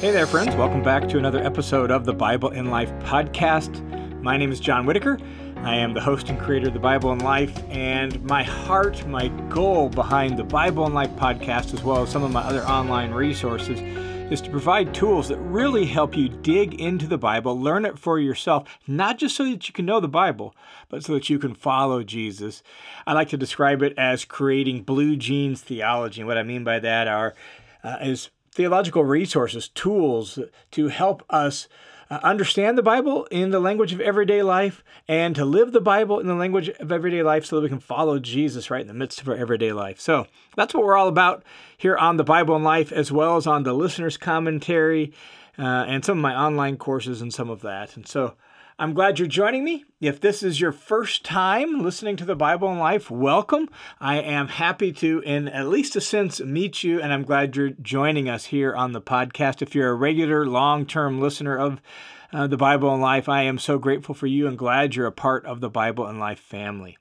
Hey there, friends. Welcome back to another episode of the Bible in Life podcast. My name is John Whittaker. I am the host and creator of the Bible in Life, and my heart, my goal behind the Bible in Life podcast, as well as some of my other online resources, is to provide tools that really help you dig into the Bible, learn it for yourself, not just so that you can know the Bible, but so that you can follow Jesus. I like to describe it as creating blue jeans theology. And what I mean by that are uh, is theological resources, tools to help us uh, understand the Bible in the language of everyday life and to live the Bible in the language of everyday life so that we can follow Jesus right in the midst of our everyday life. So that's what we're all about here on the Bible and Life, as well as on the listener's commentary uh, and some of my online courses and some of that. And so I'm glad you're joining me. If this is your first time listening to the Bible in Life, welcome. I am happy to, in at least a sense, meet you, and I'm glad you're joining us here on the podcast. If you're a regular, long term listener of uh, the Bible in Life, I am so grateful for you and glad you're a part of the Bible in Life family.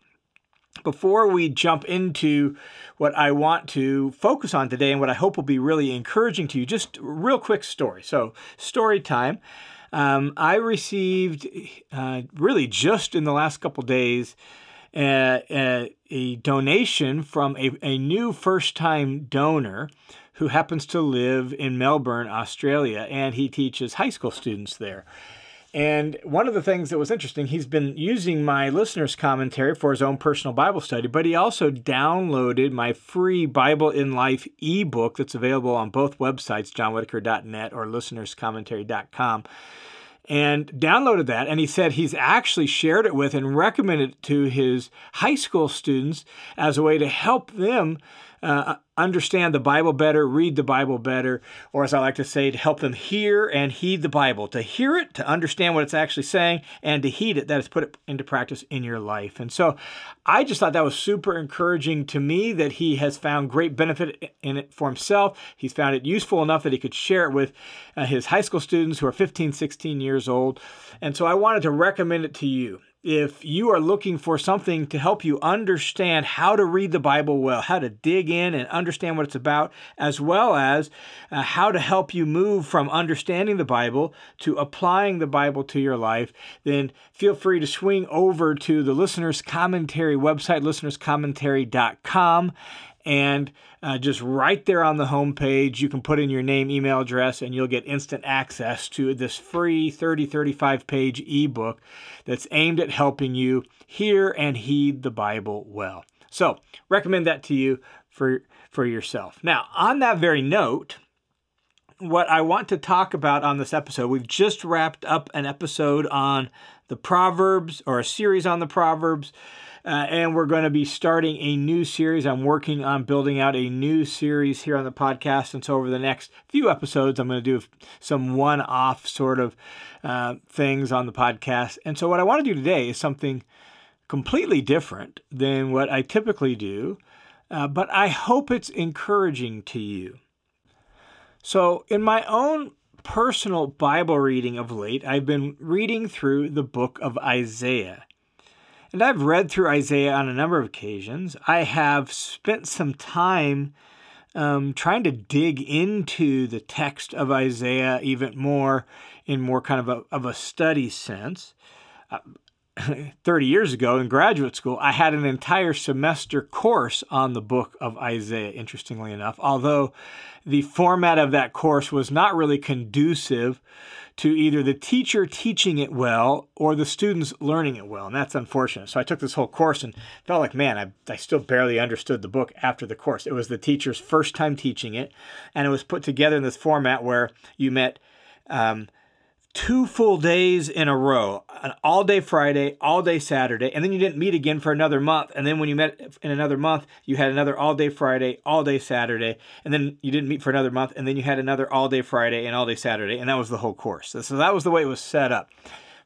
Before we jump into what I want to focus on today and what I hope will be really encouraging to you, just real quick story. So, story time. Um, I received uh, really just in the last couple days uh, a, a, donation from a, a new first time donor who happens to live in Melbourne, Australia, and he teaches high school students there. And one of the things that was interesting, he's been using my listener's commentary for his own personal Bible study, but he also downloaded my free Bible in Life ebook that's available on both websites, johnwhittaker.net or listenerscommentary.com and downloaded that. And he said he's actually shared it with and recommended it to his high school students as a way to help them uh, understand the Bible better, read the Bible better, or as I like to say, to help them hear and heed the Bible, to hear it, to understand what it's actually saying, and to heed it, that is put it into practice in your life. And so I just thought that was super encouraging to me that he has found great benefit in it for himself. He's found it useful enough that he could share it with uh, his high school students who are 15, 16 years old. And so I wanted to recommend it to you if you are looking for something to help you understand how to read the Bible well, how to dig in and understand what it's about, as well as uh, how to help you move from understanding the Bible to applying the Bible to your life, then feel free to swing over to the Listener's Commentary website, listenerscommentary.com, and uh, just right there on the home page, you can put in your name, email address, and you'll get instant access to this free 30 35 page ebook that's aimed at helping you hear and heed the Bible well. So, recommend that to you for, for yourself. Now, on that very note, what I want to talk about on this episode, we've just wrapped up an episode on the Proverbs or a series on the Proverbs. Uh, and we're going to be starting a new series. I'm working on building out a new series here on the podcast. And so, over the next few episodes, I'm going to do some one off sort of uh, things on the podcast. And so, what I want to do today is something completely different than what I typically do, uh, but I hope it's encouraging to you. So, in my own personal Bible reading of late, I've been reading through the book of Isaiah. And I've read through Isaiah on a number of occasions. I have spent some time um, trying to dig into the text of Isaiah even more in more kind of a, of a study sense. Uh, 30 years ago in graduate school, I had an entire semester course on the book of Isaiah, interestingly enough, although the format of that course was not really conducive to either the teacher teaching it well or the students learning it well. And that's unfortunate. So I took this whole course and felt like, man, I, I still barely understood the book after the course. It was the teacher's first time teaching it, and it was put together in this format where you met. Um, two full days in a row an all day Friday, all day Saturday, and then you didn't meet again for another month. And then when you met in another month, you had another all day Friday, all day Saturday, and then you didn't meet for another month, and then you had another all day Friday and all day Saturday, and that was the whole course. So that was the way it was set up.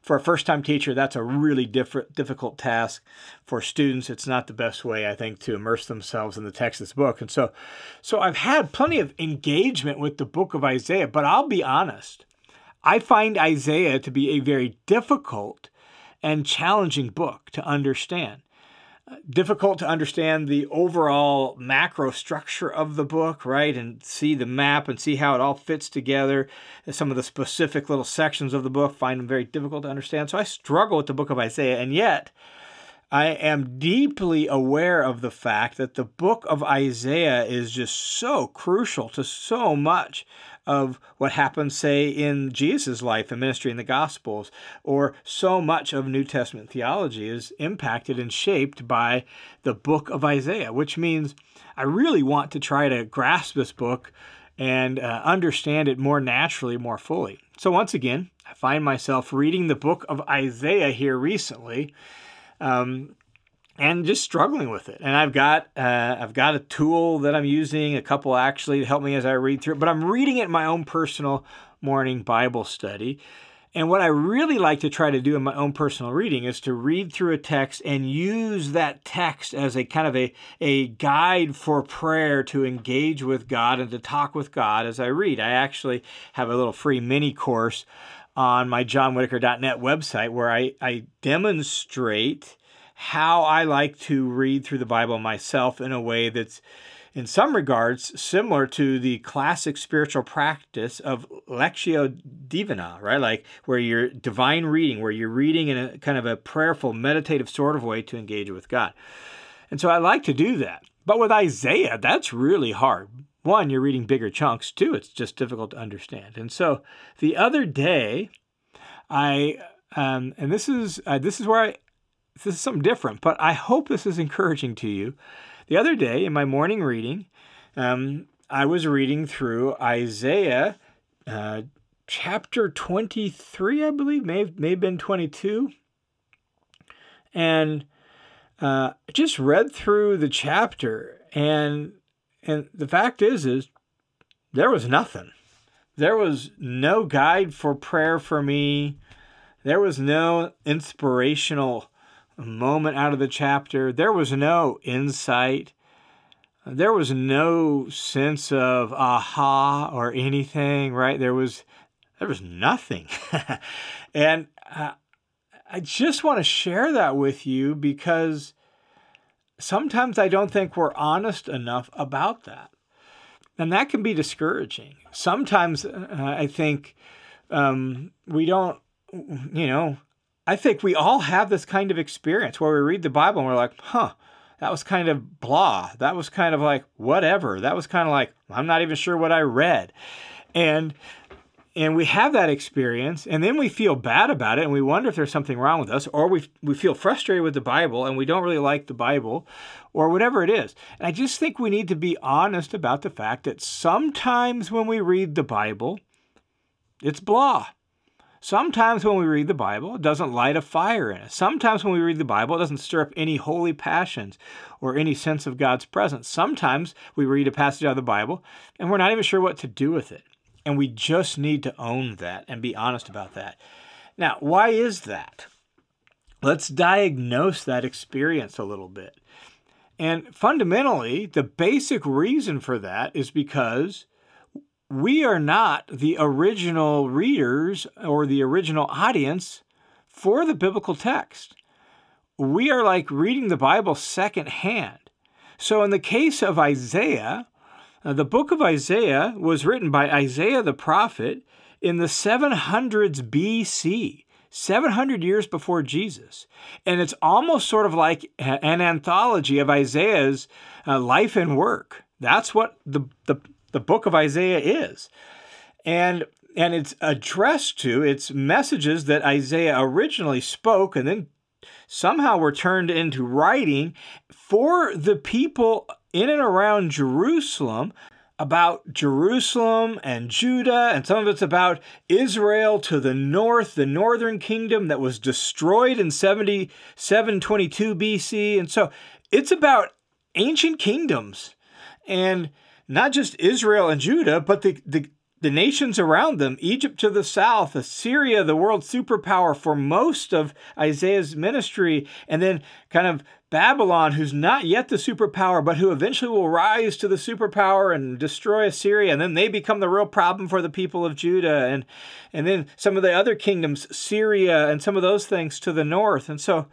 For a first time teacher, that's a really different, difficult task. For students, it's not the best way, I think, to immerse themselves in the text of this book. And so, so I've had plenty of engagement with the book of Isaiah, but I'll be honest I find Isaiah to be a very difficult and challenging book to understand. Uh, difficult to understand the overall macro structure of the book, right? And see the map and see how it all fits together. Uh, some of the specific little sections of the book find them very difficult to understand. So I struggle with the book of Isaiah, and yet I am deeply aware of the fact that the book of Isaiah is just so crucial to so much of what happens, say, in Jesus' life and ministry in the Gospels, or so much of New Testament theology is impacted and shaped by the book of Isaiah, which means I really want to try to grasp this book and uh, understand it more naturally, more fully. So, once again, I find myself reading the book of Isaiah here recently. Um, and just struggling with it. And I've got uh, I've got a tool that I'm using, a couple actually to help me as I read through it. But I'm reading it in my own personal morning Bible study. And what I really like to try to do in my own personal reading is to read through a text and use that text as a kind of a, a guide for prayer to engage with God and to talk with God as I read. I actually have a little free mini course on my johnwhittaker.net website where I, I demonstrate how I like to read through the Bible myself in a way that's, in some regards, similar to the classic spiritual practice of Lectio Divina, right? Like where you're divine reading, where you're reading in a kind of a prayerful, meditative sort of way to engage with God. And so I like to do that. But with Isaiah, that's really hard. One, you're reading bigger chunks. Two, it's just difficult to understand. And so the other day, I um, and this is uh, this is where I this is something different, but I hope this is encouraging to you. The other day in my morning reading, um, I was reading through Isaiah uh, chapter 23, I believe, may have, may have been 22. And uh, just read through the chapter, and and the fact is, is there was nothing. There was no guide for prayer for me. There was no inspirational moment out of the chapter. There was no insight. There was no sense of aha or anything, right? There was there was nothing. and uh, I just want to share that with you because sometimes I don't think we're honest enough about that. And that can be discouraging. Sometimes uh, I think um, we don't, you know, I think we all have this kind of experience where we read the Bible and we're like, huh, that was kind of blah. That was kind of like whatever. That was kind of like, I'm not even sure what I read. And and we have that experience and then we feel bad about it and we wonder if there's something wrong with us or we, we feel frustrated with the bible and we don't really like the bible or whatever it is and i just think we need to be honest about the fact that sometimes when we read the bible it's blah Sometimes when we read the Bible, it doesn't light a fire in us. Sometimes when we read the Bible, it doesn't stir up any holy passions or any sense of God's presence. Sometimes we read a passage out of the Bible and we're not even sure what to do with it. And we just need to own that and be honest about that. Now, why is that? Let's diagnose that experience a little bit. And fundamentally, the basic reason for that is because we are not the original readers or the original audience for the biblical text. We are like reading the Bible secondhand. So, in the case of Isaiah, uh, the book of Isaiah was written by Isaiah the prophet in the 700s BC, 700 years before Jesus. And it's almost sort of like an anthology of Isaiah's uh, life and work. That's what the, the the book of Isaiah is. And and it's addressed to it's messages that Isaiah originally spoke and then somehow were turned into writing for the people in and around Jerusalem about Jerusalem and Judah, and some of it's about Israel to the north, the northern kingdom that was destroyed in 7722 BC. And so it's about ancient kingdoms. And not just Israel and Judah, but the, the, the nations around them Egypt to the south, Assyria, the world superpower for most of Isaiah's ministry, and then kind of Babylon, who's not yet the superpower, but who eventually will rise to the superpower and destroy Assyria, and then they become the real problem for the people of Judah, and and then some of the other kingdoms, Syria, and some of those things to the north. And so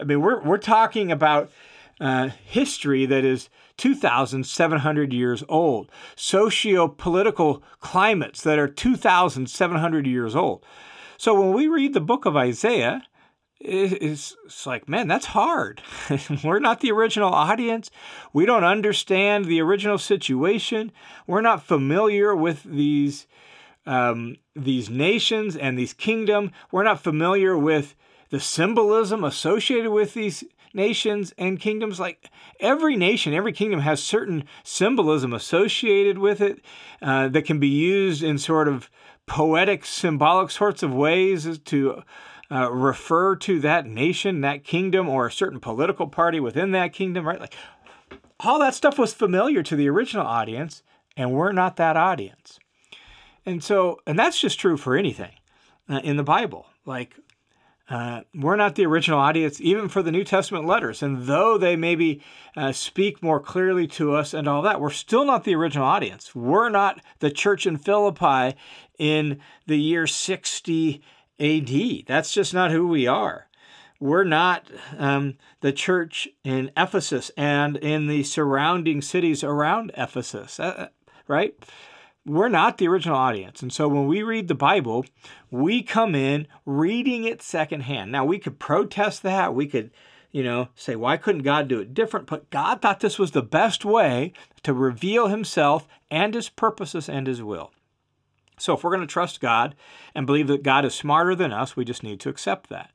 I mean, we're, we're talking about uh, history that is 2,700 years old, socio political climates that are 2,700 years old. So when we read the book of Isaiah, it's, it's like, man, that's hard. We're not the original audience. We don't understand the original situation. We're not familiar with these um, these nations and these kingdom. We're not familiar with the symbolism associated with these nations and kingdoms. Like every nation, every kingdom has certain symbolism associated with it uh, that can be used in sort of poetic, symbolic sorts of ways to uh, refer to that nation, that kingdom, or a certain political party within that kingdom, right? Like all that stuff was familiar to the original audience, and we're not that audience. And so, and that's just true for anything uh, in the Bible. Like, uh, we're not the original audience, even for the New Testament letters. And though they maybe uh, speak more clearly to us and all that, we're still not the original audience. We're not the church in Philippi in the year 60 AD. That's just not who we are. We're not um, the church in Ephesus and in the surrounding cities around Ephesus, uh, right? We're not the original audience. And so when we read the Bible, we come in reading it secondhand. Now, we could protest that. We could, you know, say, why couldn't God do it different? But God thought this was the best way to reveal himself and his purposes and his will. So if we're going to trust God and believe that God is smarter than us, we just need to accept that.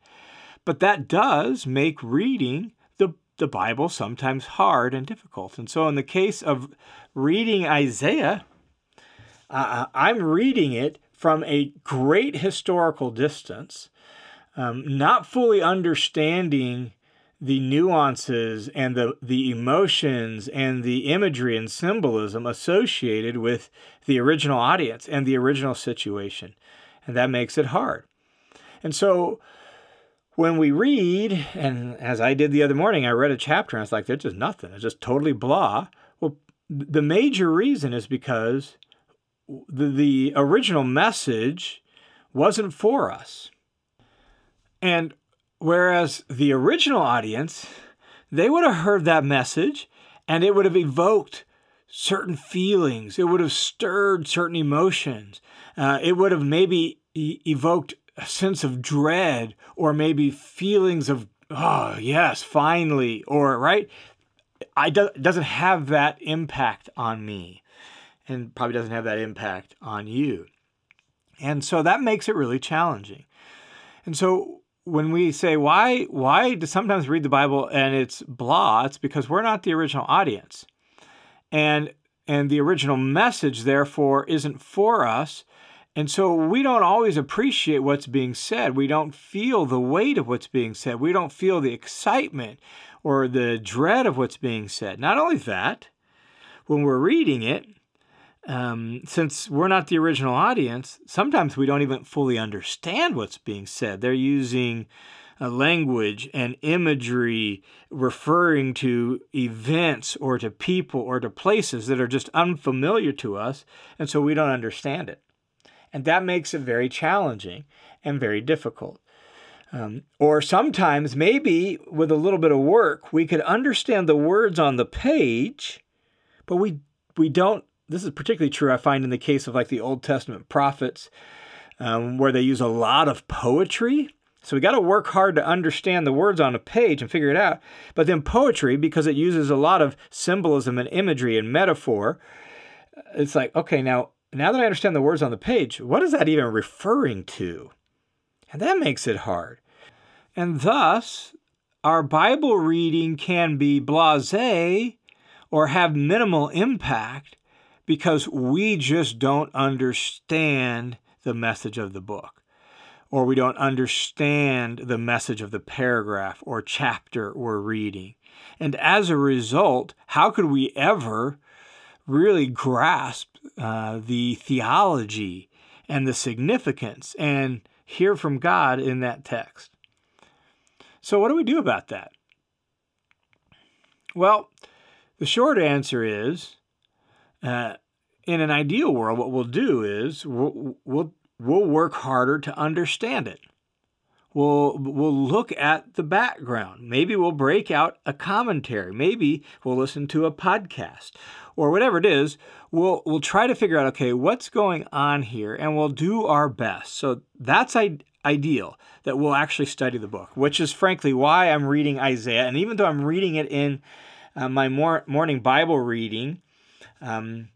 But that does make reading the, the Bible sometimes hard and difficult. And so in the case of reading Isaiah, uh, I'm reading it from a great historical distance, um, not fully understanding the nuances and the, the emotions and the imagery and symbolism associated with the original audience and the original situation. And that makes it hard. And so when we read, and as I did the other morning, I read a chapter and I was like, there's just nothing. It's just totally blah. Well, the major reason is because the, the original message wasn't for us. And Whereas the original audience, they would have heard that message and it would have evoked certain feelings. It would have stirred certain emotions. Uh, it would have maybe evoked a sense of dread or maybe feelings of, oh, yes, finally, or, right? I doesn't have that impact on me and probably doesn't have that impact on you. And so that makes it really challenging. And so when we say why why do sometimes read the Bible and it's blah, it's because we're not the original audience. And and the original message therefore isn't for us. And so we don't always appreciate what's being said. We don't feel the weight of what's being said. We don't feel the excitement or the dread of what's being said. Not only that, when we're reading it, um, since we're not the original audience, sometimes we don't even fully understand what's being said. They're using language and imagery referring to events or to people or to places that are just unfamiliar to us, and so we don't understand it. And that makes it very challenging and very difficult. Um, or sometimes, maybe with a little bit of work, we could understand the words on the page, but we we don't this is particularly true, I find, in the case of like the Old Testament prophets, um, where they use a lot of poetry. So we got to work hard to understand the words on a page and figure it out. But then poetry, because it uses a lot of symbolism and imagery and metaphor, it's like, okay, now now that I understand the words on the page, what is that even referring to? And that makes it hard. And thus, our Bible reading can be blase or have minimal impact because we just don't understand the message of the book, or we don't understand the message of the paragraph or chapter we're reading. And as a result, how could we ever really grasp uh, the theology and the significance and hear from God in that text? So, what do we do about that? Well, the short answer is uh, in an ideal world, what we'll do is we'll, we'll, we'll work harder to understand it. we'll we'll look at the background. Maybe we'll break out a commentary. Maybe we'll listen to a podcast or whatever it is. We'll we'll try to figure out okay, what's going on here and we'll do our best. So that's I- ideal that we'll actually study the book, which is frankly why I'm reading Isaiah and even though I'm reading it in uh, my mor- morning Bible reading, um,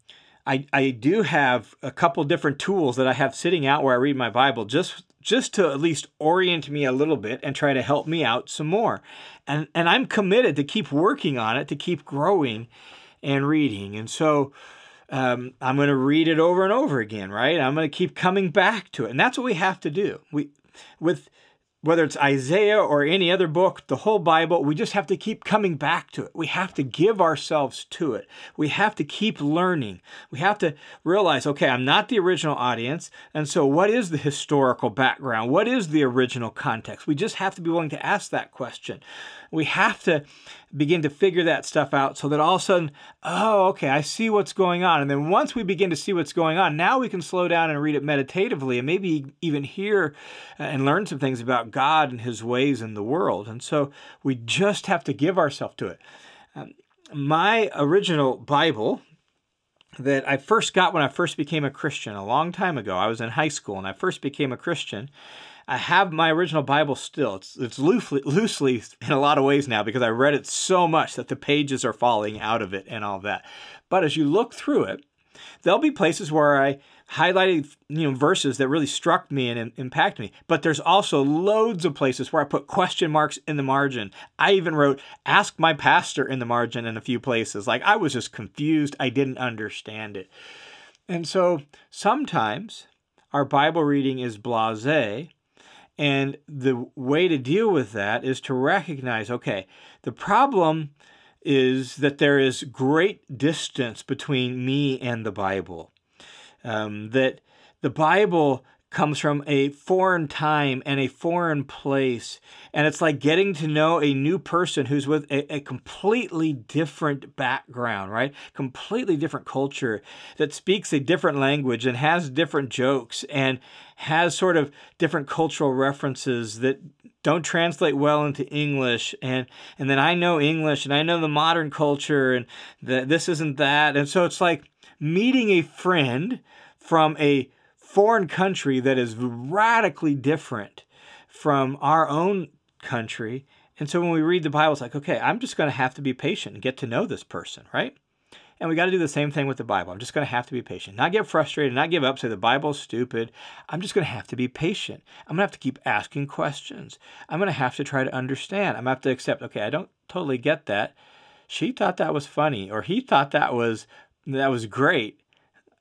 I, I do have a couple different tools that I have sitting out where I read my Bible just just to at least orient me a little bit and try to help me out some more. And and I'm committed to keep working on it, to keep growing and reading. And so um, I'm going to read it over and over again, right? I'm going to keep coming back to it, and that's what we have to do. We with whether it's Isaiah or any other book, the whole Bible, we just have to keep coming back to it. We have to give ourselves to it. We have to keep learning. We have to realize, okay, I'm not the original audience. And so, what is the historical background? What is the original context? We just have to be willing to ask that question. We have to begin to figure that stuff out so that all of a sudden, oh, okay, I see what's going on. And then once we begin to see what's going on, now we can slow down and read it meditatively and maybe even hear uh, and learn some things about God and his ways in the world. And so we just have to give ourselves to it. Um, my original Bible, that I first got when I first became a Christian a long time ago. I was in high school and I first became a Christian. I have my original Bible still. It's it's loosely, loosely in a lot of ways now because I read it so much that the pages are falling out of it and all that. But as you look through it, there'll be places where I highlighted you know verses that really struck me and impacted me. But there's also loads of places where I put question marks in the margin. I even wrote "Ask my pastor" in the margin in a few places. Like I was just confused. I didn't understand it. And so sometimes our Bible reading is blasé and the way to deal with that is to recognize okay, the problem is that there is great distance between me and the Bible. Um, that the Bible comes from a foreign time and a foreign place. And it's like getting to know a new person who's with a, a, completely different background, right? Completely different culture that speaks a different language and has different jokes and has sort of different cultural references that don't translate well into English and and then I know English and I know the modern culture and that this isn't that and so it's like meeting a friend from a foreign country that is radically different from our own country. And so when we read the Bible, it's like, okay, I'm just going to have to be patient and get to know this person, right? And we got to do the same thing with the Bible. I'm just going to have to be patient, not get frustrated, not give up, say the Bible's stupid. I'm just going to have to be patient. I'm going to have to keep asking questions. I'm going to have to try to understand. I'm going to have to accept, okay, I don't totally get that. She thought that was funny, or he thought that was that was great.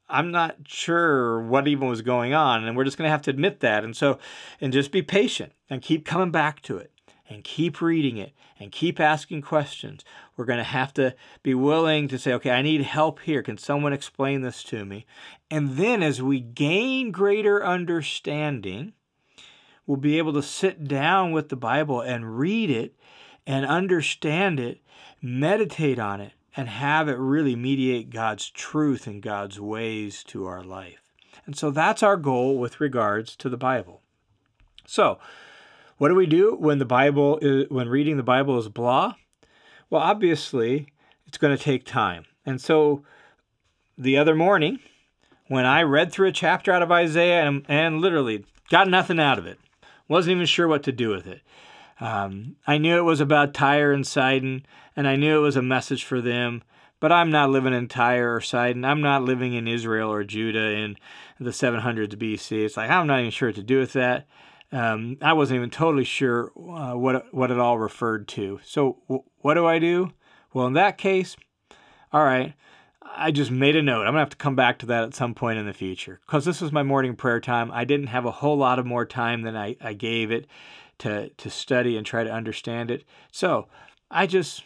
I'm not sure what even was going on, and we're just going to have to admit that. And so, and just be patient and keep coming back to it and keep reading it and keep asking questions. We're going to have to be willing to say, okay, I need help here. Can someone explain this to me? And then as we gain greater understanding, we'll be able to sit down with the Bible and read it and understand it, meditate on it, and have it really mediate God's truth and God's ways to our life. And so that's our goal with regards to the Bible. So, what do we do when the Bible is, when reading the Bible is blah? Well, obviously, it's going to take time. And so the other morning, when I read through a chapter out of Isaiah and, and literally got nothing out of it, wasn't even sure what to do with it. Um, I knew it was about Tyre and Sidon, and I knew it was a message for them. But I'm not living in Tyre or Sidon. I'm not living in Israel or Judah in the 700s BC. It's like I'm not even sure what to do with that. Um, I wasn't even totally sure uh, what what it all referred to. So w- what do I do? Well, in that case, all right. I just made a note. I'm gonna have to come back to that at some point in the future because this was my morning prayer time. I didn't have a whole lot of more time than I, I gave it to, to study and try to understand it. So I just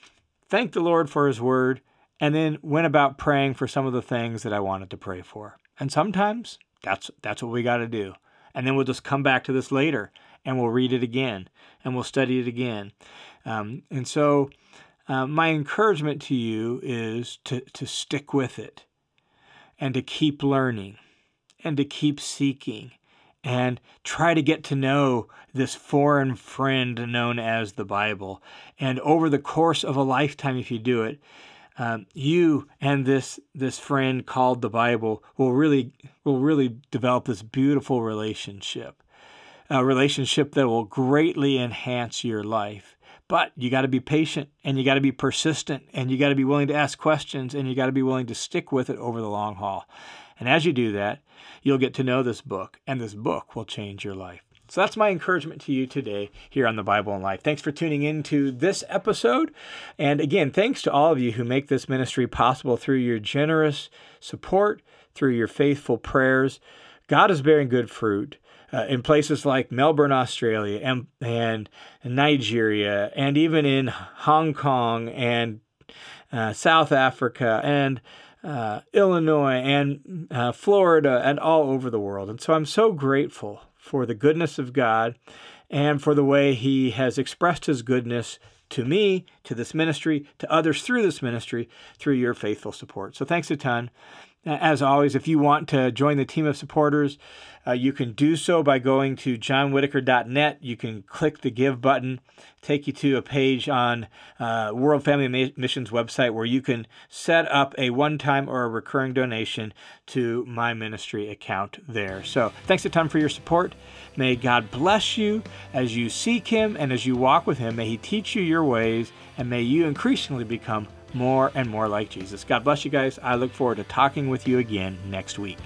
thanked the Lord for His Word and then went about praying for some of the things that I wanted to pray for. And sometimes that's that's what we got to do. And then we'll just come back to this later and we'll read it again and we'll study it again. Um, and so, uh, my encouragement to you is to, to stick with it and to keep learning and to keep seeking and try to get to know this foreign friend known as the Bible. And over the course of a lifetime, if you do it, um, you and this this friend called the Bible will really will really develop this beautiful relationship, a relationship that will greatly enhance your life. But you got to be patient and you got to be persistent and you got to be willing to ask questions and you got to be willing to stick with it over the long haul. And as you do that, you'll get to know this book, and this book will change your life. So that's my encouragement to you today here on the Bible in Life. Thanks for tuning in to this episode. And again, thanks to all of you who make this ministry possible through your generous support, through your faithful prayers. God is bearing good fruit. Uh, in places like Melbourne, Australia, and, and Nigeria, and even in Hong Kong and uh, South Africa, and uh, Illinois and uh, Florida and all over the world. And so I'm so grateful for the goodness of God and for the way He has expressed His goodness to me, to this ministry, to others through this ministry, through your faithful support. So thanks a ton. As always, if you want to join the team of supporters, uh, you can do so by going to johnwhittaker.net. You can click the Give button, take you to a page on uh, World Family Missions website where you can set up a one time or a recurring donation to my ministry account there. So thanks a ton for your support. May God bless you as you seek Him and as you walk with Him. May He teach you your ways and may you increasingly become more and more like Jesus. God bless you guys. I look forward to talking with you again next week.